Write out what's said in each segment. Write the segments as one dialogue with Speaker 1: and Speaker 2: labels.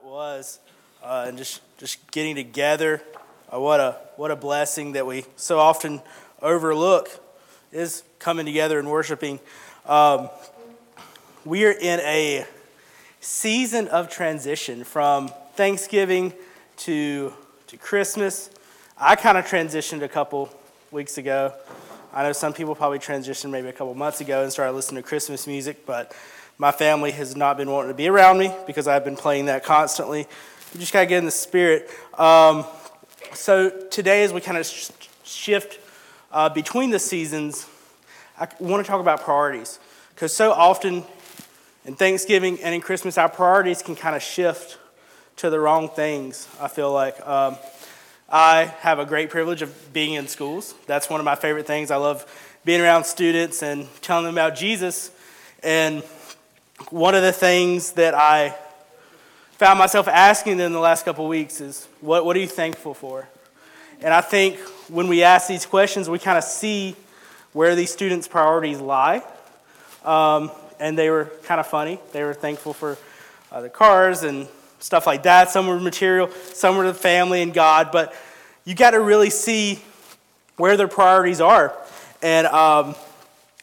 Speaker 1: that was, uh, and just just getting together. Uh, what a what a blessing that we so often overlook is coming together and worshiping. Um, we are in a season of transition from Thanksgiving to to Christmas. I kind of transitioned a couple weeks ago. I know some people probably transitioned maybe a couple months ago and started listening to Christmas music, but my family has not been wanting to be around me because I've been playing that constantly. You just got to get in the spirit. Um, so today, as we kind of sh- shift uh, between the seasons, I want to talk about priorities because so often in Thanksgiving and in Christmas, our priorities can kind of shift to the wrong things. I feel like. Um, I have a great privilege of being in schools. That's one of my favorite things. I love being around students and telling them about Jesus. And one of the things that I found myself asking them the last couple of weeks is, what, what are you thankful for? And I think when we ask these questions, we kind of see where these students' priorities lie. Um, and they were kind of funny. They were thankful for uh, the cars and stuff like that. Some were material, some were the family and God. But you got to really see where their priorities are. And um,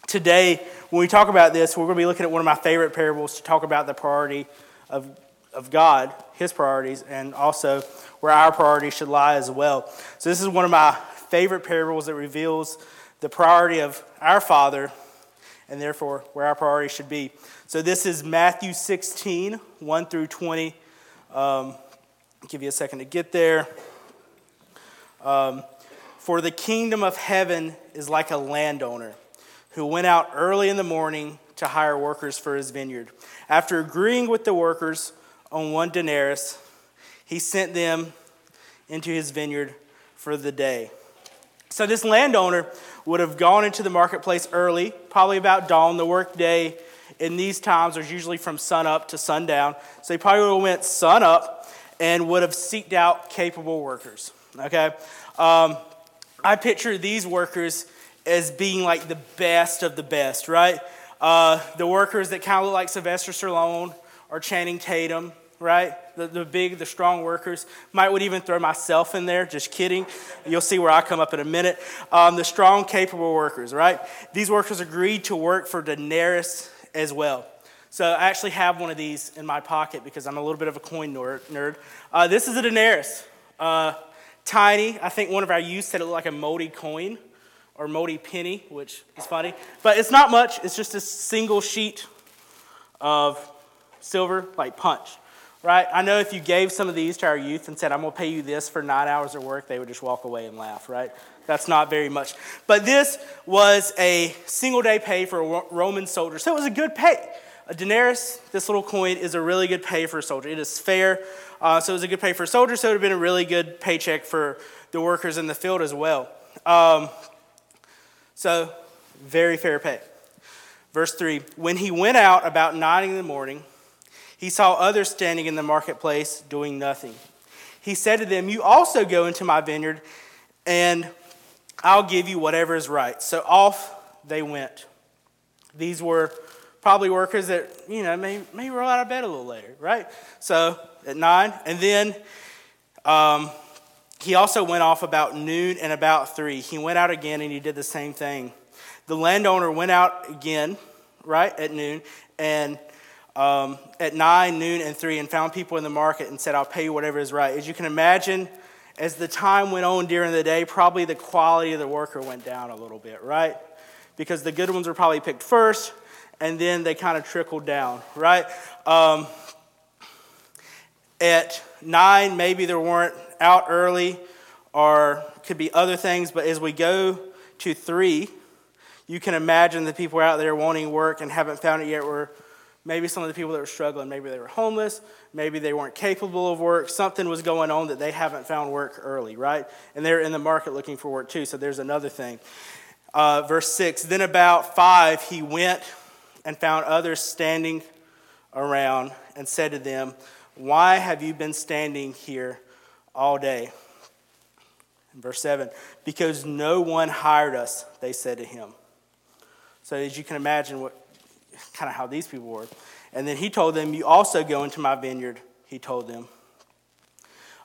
Speaker 1: today, when we talk about this, we're going to be looking at one of my favorite parables to talk about the priority of, of God, His priorities, and also where our priorities should lie as well. So, this is one of my favorite parables that reveals the priority of our Father and therefore where our priority should be. So, this is Matthew 16, 1 through 20. Um, give you a second to get there. Um, For the kingdom of heaven is like a landowner who went out early in the morning to hire workers for his vineyard. After agreeing with the workers on one denarius, he sent them into his vineyard for the day. So this landowner would have gone into the marketplace early, probably about dawn. The work day in these times was usually from sun up to sundown. So he probably would have went sun up and would have seeked out capable workers. Okay, um, I picture these workers as being like the best of the best, right? Uh, the workers that kind of look like Sylvester Stallone or Channing Tatum, right? The, the big, the strong workers. Might would even throw myself in there, just kidding. You'll see where I come up in a minute. Um, the strong, capable workers, right? These workers agreed to work for denarius as well. So I actually have one of these in my pocket because I'm a little bit of a coin nerd. Uh, this is a denarius. Uh, tiny. I think one of our youth said it looked like a moldy coin or moldy penny, which is funny. But it's not much. It's just a single sheet of silver, like punch, right? I know if you gave some of these to our youth and said, I'm going to pay you this for nine hours of work, they would just walk away and laugh, right? That's not very much. But this was a single day pay for a Roman soldier. So it was a good pay. A denarius, this little coin, is a really good pay for a soldier. It is fair. Uh, so it was a good pay for a soldier, so it would have been a really good paycheck for the workers in the field as well. Um, so, very fair pay. Verse 3 When he went out about nine in the morning, he saw others standing in the marketplace doing nothing. He said to them, You also go into my vineyard, and I'll give you whatever is right. So off they went. These were probably workers that, you know, may, may roll out of bed a little later, right? So at nine. And then um, he also went off about noon and about three. He went out again and he did the same thing. The landowner went out again, right, at noon, and um, at nine, noon, and three, and found people in the market and said, I'll pay you whatever is right. As you can imagine, as the time went on during the day, probably the quality of the worker went down a little bit, right? Because the good ones were probably picked first, and then they kind of trickled down, right? Um, at nine, maybe there weren't out early, or could be other things, but as we go to three, you can imagine the people out there wanting work and haven't found it yet were maybe some of the people that were struggling. Maybe they were homeless, maybe they weren't capable of work. Something was going on that they haven't found work early, right? And they're in the market looking for work too, so there's another thing. Uh, verse 6 Then about five, he went and found others standing around and said to them, Why have you been standing here all day? In verse 7, because no one hired us, they said to him. So, as you can imagine, what kind of how these people were. And then he told them, You also go into my vineyard he told them.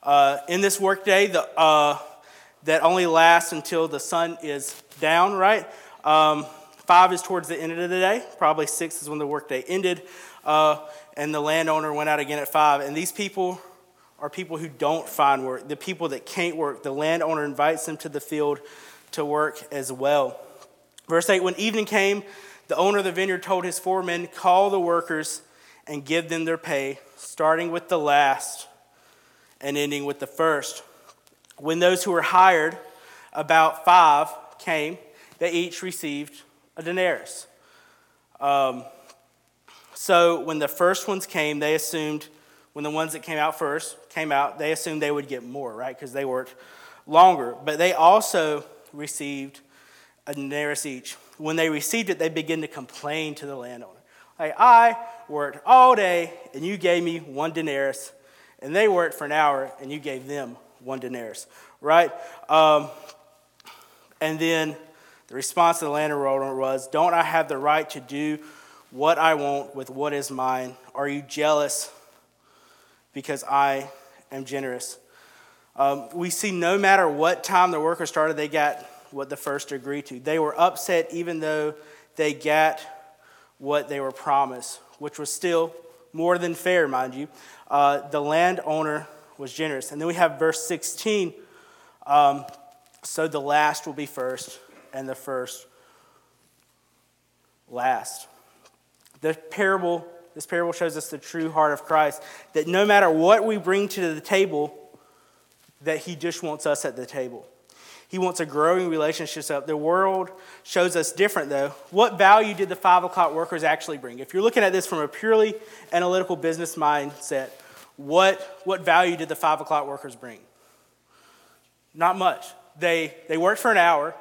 Speaker 1: Uh, in this workday uh, that only lasts until the sun is down, right? Um, five is towards the end of the day. Probably six is when the workday ended. Uh, and the landowner went out again at five. And these people are people who don't find work, the people that can't work. The landowner invites them to the field to work as well. Verse 8 When evening came, the owner of the vineyard told his foremen, Call the workers and give them their pay, starting with the last and ending with the first. When those who were hired, about five, came, they each received a denarius. Um, so when the first ones came, they assumed, when the ones that came out first came out, they assumed they would get more, right? Because they worked longer. But they also received a denarius each. When they received it, they began to complain to the landowner. Like, I worked all day and you gave me one denarius, and they worked for an hour and you gave them one denarius, right? Um, and then the response of the landowner was, Don't I have the right to do what I want with what is mine? Are you jealous because I am generous? Um, we see no matter what time the workers started, they got what the first agreed to. They were upset even though they got what they were promised, which was still more than fair, mind you. Uh, the landowner was generous. And then we have verse 16. Um, so the last will be first, and the first last. The parable, this parable shows us the true heart of Christ, that no matter what we bring to the table, that he just wants us at the table. He wants a growing relationship up. The world shows us different, though. What value did the five o'clock workers actually bring? If you're looking at this from a purely analytical business mindset, what, what value did the five o'clock workers bring? Not much. They, they worked for an hour,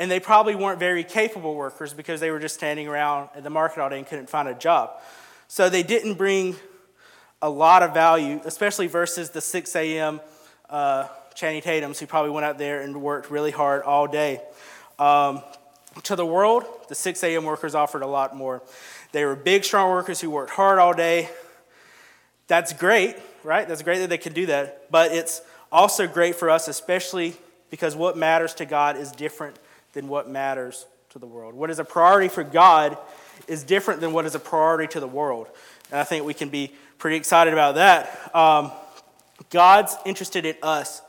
Speaker 1: and they probably weren't very capable workers because they were just standing around at the market all day and couldn't find a job. So they didn't bring a lot of value, especially versus the 6 a.m. Uh, Channing Tatum's who probably went out there and worked really hard all day. Um, to the world, the 6 a.m. workers offered a lot more. They were big, strong workers who worked hard all day. That's great, right? That's great that they can do that. But it's also great for us, especially because what matters to God is different than what matters to the world. What is a priority for God is different than what is a priority to the world. And I think we can be pretty excited about that. Um, God's interested in us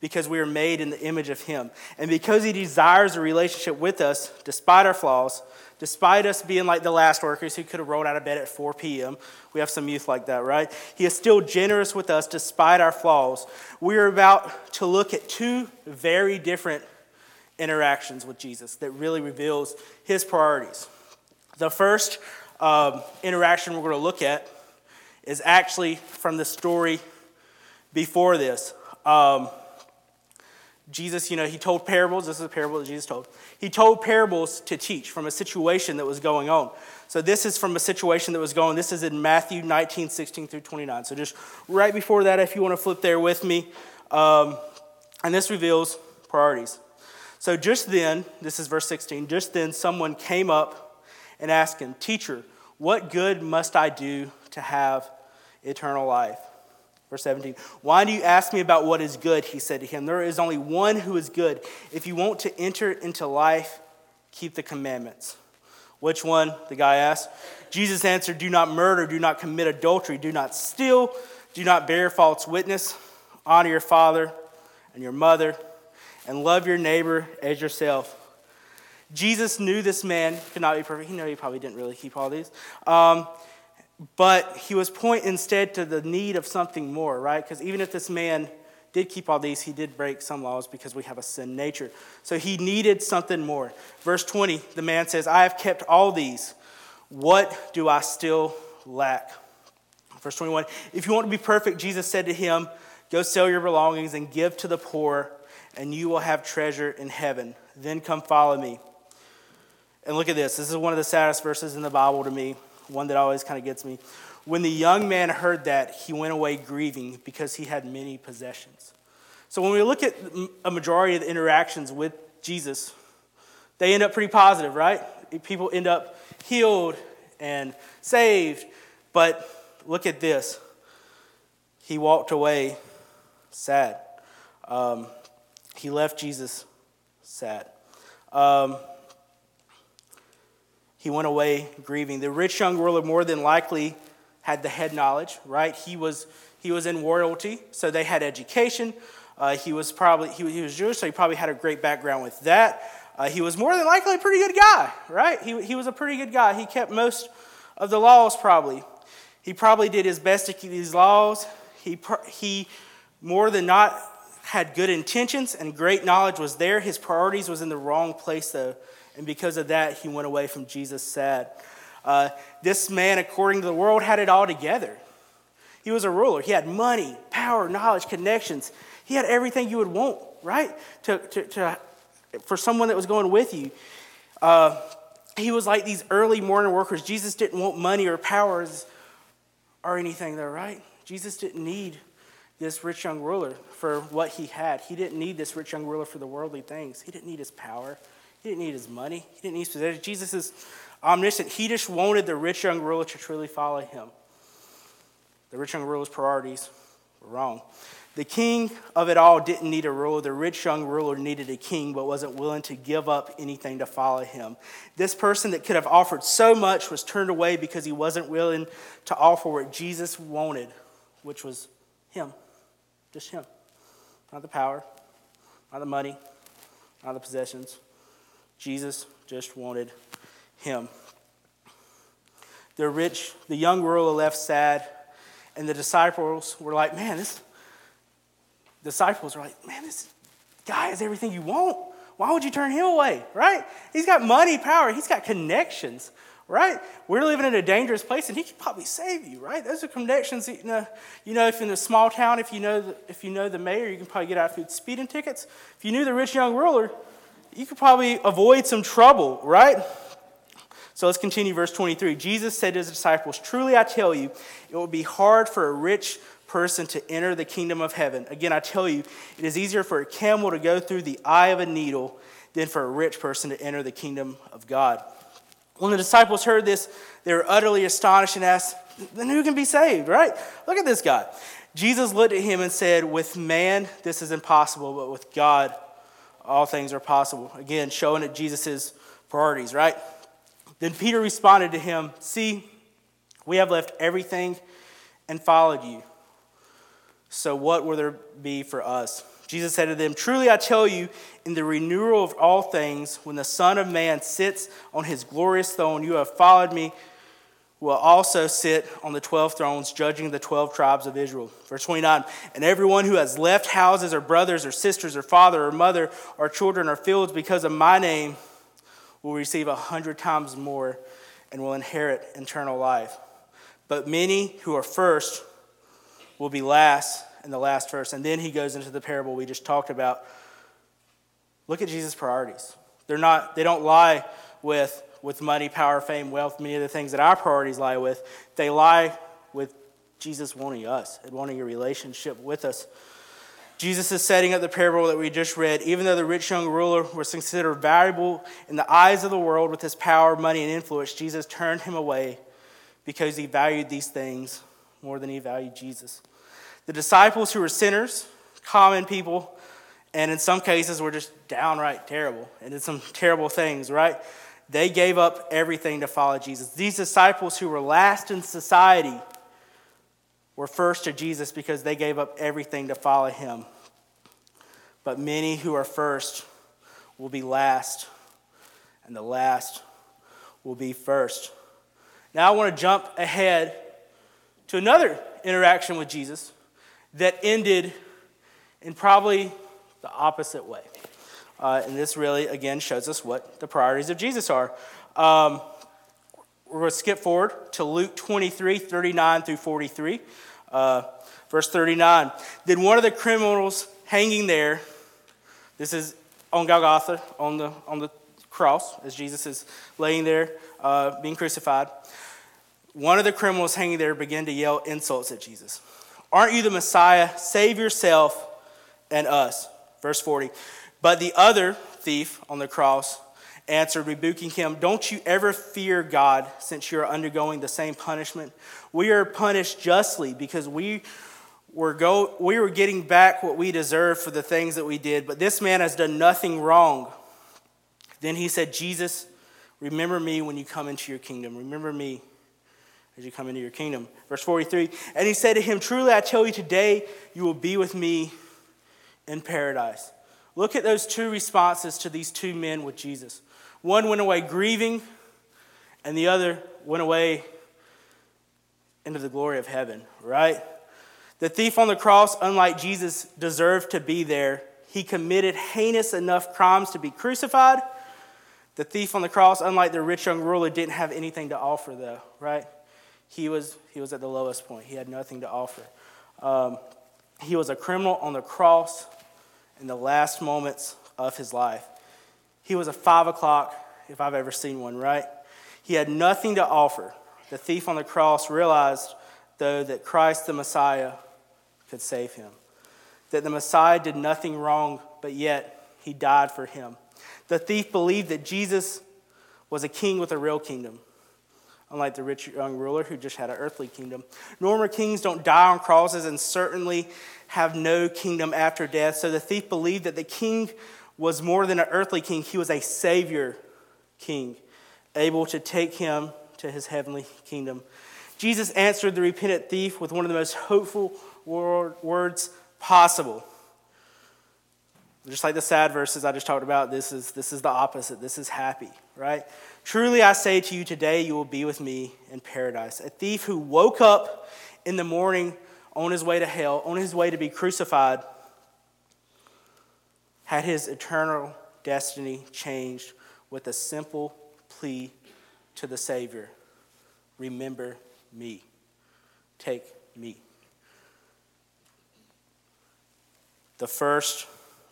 Speaker 1: because we are made in the image of Him. And because He desires a relationship with us, despite our flaws, despite us being like the last workers who could have rolled out of bed at 4 p.m., we have some youth like that, right? He is still generous with us despite our flaws. We are about to look at two very different interactions with Jesus that really reveals his priorities. The first um, interaction we're going to look at is actually from the story before this. Um, Jesus, you know, he told parables. This is a parable that Jesus told. He told parables to teach from a situation that was going on. So this is from a situation that was going. This is in Matthew 19, 16 through 29. So just right before that, if you want to flip there with me. Um, and this reveals priorities. So just then, this is verse 16, just then someone came up and ask him, Teacher, what good must I do to have eternal life? Verse 17, Why do you ask me about what is good? He said to him, There is only one who is good. If you want to enter into life, keep the commandments. Which one? The guy asked. Jesus answered, Do not murder, do not commit adultery, do not steal, do not bear false witness, honor your father and your mother and love your neighbor as yourself. Jesus knew this man could not be perfect. He knew he probably didn't really keep all these. Um, but he was pointing instead to the need of something more, right? Because even if this man did keep all these, he did break some laws because we have a sin nature. So he needed something more. Verse 20, the man says, I have kept all these. What do I still lack? Verse 21, if you want to be perfect, Jesus said to him, Go sell your belongings and give to the poor and you will have treasure in heaven. Then come follow me. And look at this. This is one of the saddest verses in the Bible to me, one that always kind of gets me. When the young man heard that, he went away grieving because he had many possessions. So when we look at a majority of the interactions with Jesus, they end up pretty positive, right? People end up healed and saved. But look at this he walked away sad. Um, he left Jesus sad. Um, he went away grieving. The rich young ruler more than likely had the head knowledge, right? He was, he was in royalty, so they had education. Uh, he was probably he, he, was Jewish, so he probably had a great background with that. Uh, he was more than likely a pretty good guy, right? He, he was a pretty good guy. He kept most of the laws probably. He probably did his best to keep these laws. He, he more than not had good intentions and great knowledge was there. His priorities was in the wrong place though, and because of that, he went away from Jesus sad. Uh, this man, according to the world, had it all together. He was a ruler. He had money, power, knowledge, connections. He had everything you would want, right? To, to, to for someone that was going with you. Uh, he was like these early morning workers. Jesus didn't want money or powers or anything there, right? Jesus didn't need this rich young ruler for what he had. He didn't need this rich young ruler for the worldly things. He didn't need his power. He didn't need his money. He didn't need his possessions. Jesus is omniscient. He just wanted the rich young ruler to truly follow him. The rich young ruler's priorities were wrong. The king of it all didn't need a ruler. The rich young ruler needed a king, but wasn't willing to give up anything to follow him. This person that could have offered so much was turned away because he wasn't willing to offer what Jesus wanted, which was him. Just him. Not the power, not the money, not the possessions. Jesus just wanted him. The rich, the young ruler left sad, and the disciples were like, man, this disciples are like, man, this guy has everything you want. Why would you turn him away, right? He's got money, power, he's got connections, right? We're living in a dangerous place, and he could probably save you, right? Those are connections. You know, you know, if in a small town, if you know the, if you know the mayor, you can probably get out of speeding tickets. If you knew the rich young ruler, you could probably avoid some trouble, right? So let's continue verse 23. Jesus said to his disciples, Truly I tell you, it will be hard for a rich person to enter the kingdom of heaven. Again, I tell you, it is easier for a camel to go through the eye of a needle than for a rich person to enter the kingdom of God. When the disciples heard this, they were utterly astonished and asked, Then who can be saved, right? Look at this guy. Jesus looked at him and said, With man, this is impossible, but with God, all things are possible. Again, showing that Jesus' priorities, right? Then Peter responded to him, See, we have left everything and followed you. So, what will there be for us? Jesus said to them, Truly I tell you, in the renewal of all things, when the Son of Man sits on his glorious throne, you have followed me, will also sit on the 12 thrones, judging the 12 tribes of Israel. Verse 29 And everyone who has left houses, or brothers, or sisters, or father, or mother, or children, or fields because of my name will receive a hundred times more and will inherit eternal life. But many who are first will be last in the last verse. And then he goes into the parable we just talked about. Look at Jesus' priorities. They're not, they don't lie with, with money, power, fame, wealth, many of the things that our priorities lie with. They lie with Jesus wanting us and wanting a relationship with us. Jesus is setting up the parable that we just read. Even though the rich young ruler was considered valuable in the eyes of the world with his power, money, and influence, Jesus turned him away because he valued these things more than he valued Jesus. The disciples who were sinners, common people, and in some cases were just downright terrible and did some terrible things, right? They gave up everything to follow Jesus. These disciples who were last in society were first to Jesus because they gave up everything to follow him. But many who are first will be last, and the last will be first. Now I want to jump ahead to another interaction with Jesus that ended in probably the opposite way. Uh, and this really, again, shows us what the priorities of Jesus are. Um, we're going to skip forward to Luke 23 39 through 43. Uh, verse 39. Then one of the criminals hanging there, this is on Golgotha, on the, on the cross, as Jesus is laying there uh, being crucified. One of the criminals hanging there began to yell insults at Jesus. Aren't you the Messiah? Save yourself and us. Verse 40. But the other thief on the cross answered, rebuking him, Don't you ever fear God, since you are undergoing the same punishment? We are punished justly because we were go, we were getting back what we deserved for the things that we did, but this man has done nothing wrong. Then he said, Jesus, remember me when you come into your kingdom. Remember me as you come into your kingdom. Verse 43 And he said to him, Truly I tell you, today you will be with me in paradise. Look at those two responses to these two men with Jesus. One went away grieving, and the other went away into the glory of heaven, right? The thief on the cross, unlike Jesus, deserved to be there. He committed heinous enough crimes to be crucified. The thief on the cross, unlike the rich young ruler, didn't have anything to offer, though, right? He was, he was at the lowest point. He had nothing to offer. Um, he was a criminal on the cross in the last moments of his life. He was a five o'clock, if I've ever seen one, right? He had nothing to offer. The thief on the cross realized, though, that Christ the Messiah could save him. That the Messiah did nothing wrong, but yet he died for him. The thief believed that Jesus was a king with a real kingdom, unlike the rich young ruler who just had an earthly kingdom. Normal kings don't die on crosses and certainly have no kingdom after death. So the thief believed that the king was more than an earthly king, he was a savior king, able to take him to his heavenly kingdom. Jesus answered the repentant thief with one of the most hopeful words possible. Just like the sad verses I just talked about, this is, this is the opposite. This is happy, right? Truly I say to you, today you will be with me in paradise. A thief who woke up in the morning on his way to hell, on his way to be crucified, had his eternal destiny changed with a simple plea to the Savior Remember me. Take me. The first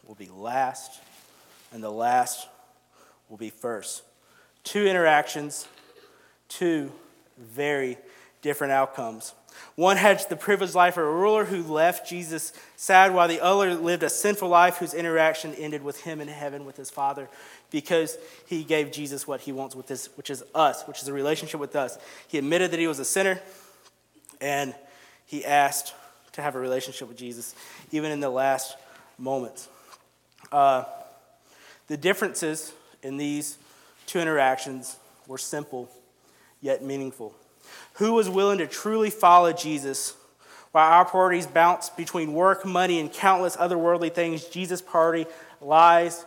Speaker 1: will be last, and the last will be first. Two interactions, two very different outcomes. One had the privileged life of a ruler who left Jesus sad, while the other lived a sinful life whose interaction ended with him in heaven with his Father because he gave Jesus what he wants with this, which is us, which is a relationship with us. He admitted that he was a sinner and he asked to have a relationship with Jesus, even in the last moments. Uh, the differences in these two interactions were simple yet meaningful. Who was willing to truly follow Jesus while our priorities bounce between work, money, and countless other worldly things? Jesus' priority lies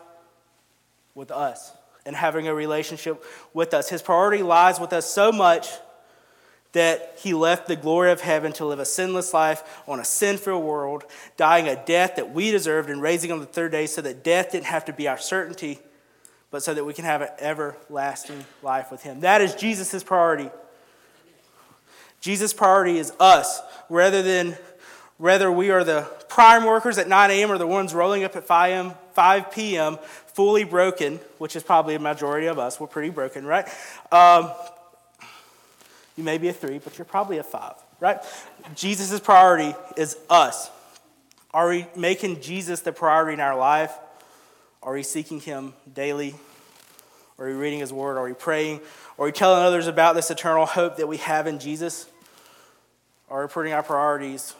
Speaker 1: with us and having a relationship with us. His priority lies with us so much that he left the glory of heaven to live a sinless life on a sinful world, dying a death that we deserved and raising on the third day so that death didn't have to be our certainty, but so that we can have an everlasting life with him. That is Jesus' priority. Jesus' priority is us rather than whether we are the prime workers at 9 a.m. or the ones rolling up at 5 p.m., fully broken, which is probably a majority of us. We're pretty broken, right? Um, you may be a three, but you're probably a five, right? Jesus' priority is us. Are we making Jesus the priority in our life? Are we seeking him daily? Are we reading his word? Are we praying? Are we telling others about this eternal hope that we have in Jesus? Are we putting our priorities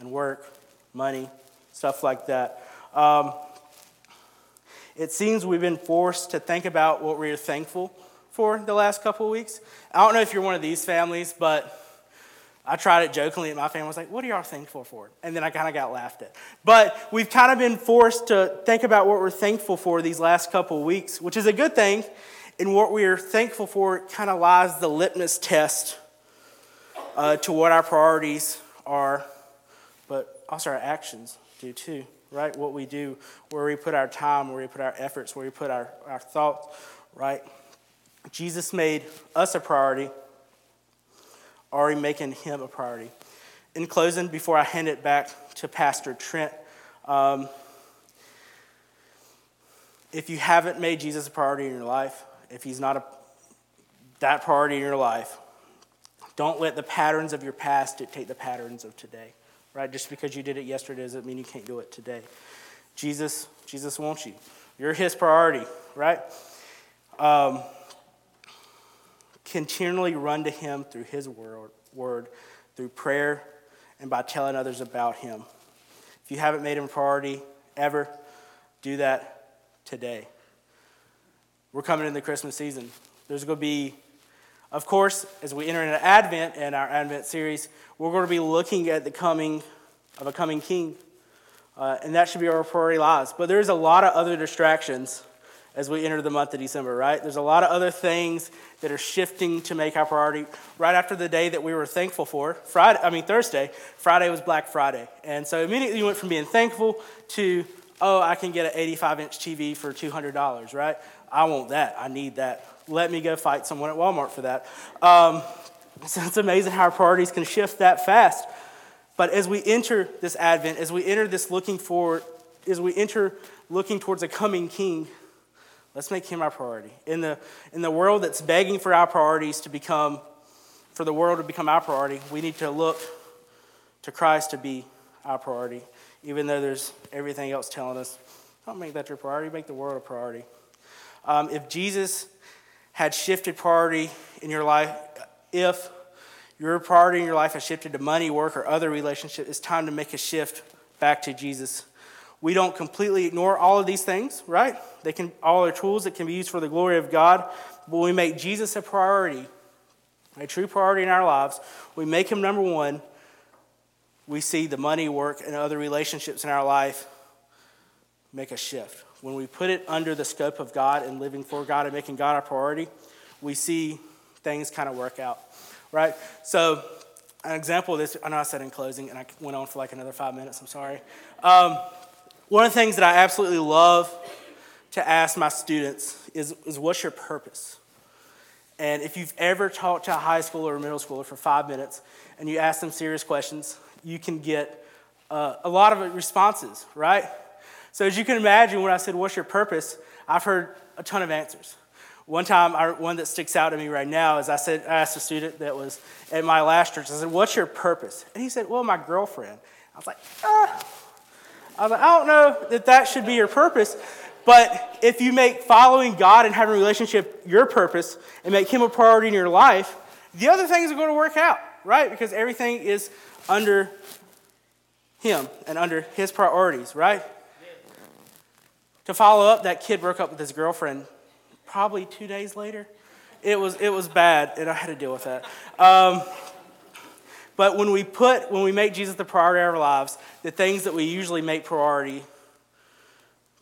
Speaker 1: in work, money, stuff like that? Um, it seems we've been forced to think about what we're thankful for the last couple of weeks. I don't know if you're one of these families, but I tried it jokingly, and my family was like, What are y'all thankful for? And then I kind of got laughed at. But we've kind of been forced to think about what we're thankful for these last couple of weeks, which is a good thing. And what we're thankful for kind of lies the litmus test uh, to what our priorities are, but also our actions do too, right? What we do, where we put our time, where we put our efforts, where we put our, our thoughts, right? Jesus made us a priority. We making him a priority? In closing, before I hand it back to Pastor Trent, um, if you haven't made Jesus a priority in your life, if he's not a, that priority in your life, don't let the patterns of your past dictate the patterns of today. Right? Just because you did it yesterday doesn't mean you can't do it today. Jesus, Jesus wants you. You're his priority, right? Um, continually run to Him through His word, word, through prayer and by telling others about Him. If you haven't made Him a priority ever, do that today. We're coming into the Christmas season. There's going to be, of course, as we enter into Advent and our Advent series, we're going to be looking at the coming of a coming King. Uh, and that should be our priority lives. But there's a lot of other distractions as we enter the month of December, right? There's a lot of other things that are shifting to make our priority. Right after the day that we were thankful for, Friday, I mean Thursday, Friday was Black Friday. And so immediately you went from being thankful to, oh, I can get an 85 inch TV for $200, right? I want that. I need that. Let me go fight someone at Walmart for that. Um, so it's amazing how our priorities can shift that fast. But as we enter this Advent, as we enter this looking forward, as we enter looking towards a coming King, let's make him our priority. In the, in the world that's begging for our priorities to become, for the world to become our priority, we need to look to Christ to be our priority, even though there's everything else telling us, don't make that your priority, make the world a priority. Um, if Jesus had shifted priority in your life, if your priority in your life has shifted to money, work, or other relationships, it's time to make a shift back to Jesus. We don't completely ignore all of these things, right? They can all are tools that can be used for the glory of God, but we make Jesus a priority, a true priority in our lives. We make him number one. We see the money, work, and other relationships in our life make a shift. When we put it under the scope of God and living for God and making God our priority, we see things kind of work out, right? So, an example of this, I know I said in closing, and I went on for like another five minutes, I'm sorry. Um, one of the things that I absolutely love to ask my students is, is what's your purpose? And if you've ever talked to a high schooler or middle schooler for five minutes and you ask them serious questions, you can get uh, a lot of responses, right? So, as you can imagine, when I said, What's your purpose? I've heard a ton of answers. One time, I, one that sticks out to me right now is I said, I asked a student that was at my last church, I said, What's your purpose? And he said, Well, my girlfriend. I was like, Ah. I like, I don't know that that should be your purpose. But if you make following God and having a relationship your purpose and make Him a priority in your life, the other things are going to work out, right? Because everything is under Him and under His priorities, right? To follow up, that kid broke up with his girlfriend probably two days later. It was, it was bad, and I had to deal with that. Um, but when we put, when we make Jesus the priority of our lives, the things that we usually make priority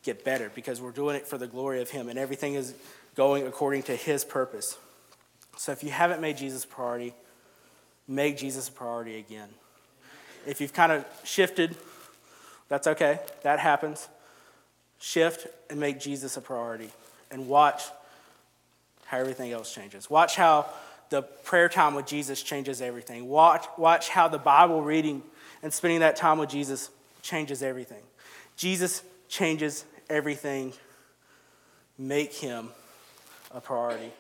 Speaker 1: get better because we're doing it for the glory of Him, and everything is going according to His purpose. So if you haven't made Jesus a priority, make Jesus a priority again. If you've kind of shifted, that's okay. That happens. Shift and make Jesus a priority and watch how everything else changes. Watch how the prayer time with Jesus changes everything. Watch, watch how the Bible reading and spending that time with Jesus changes everything. Jesus changes everything. Make him a priority.